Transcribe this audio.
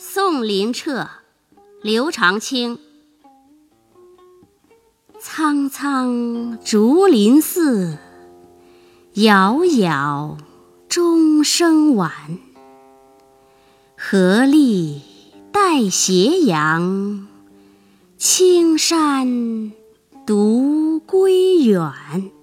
宋林彻刘长卿。苍苍竹林寺杳杳钟声晚。荷笠带斜阳青山独归远。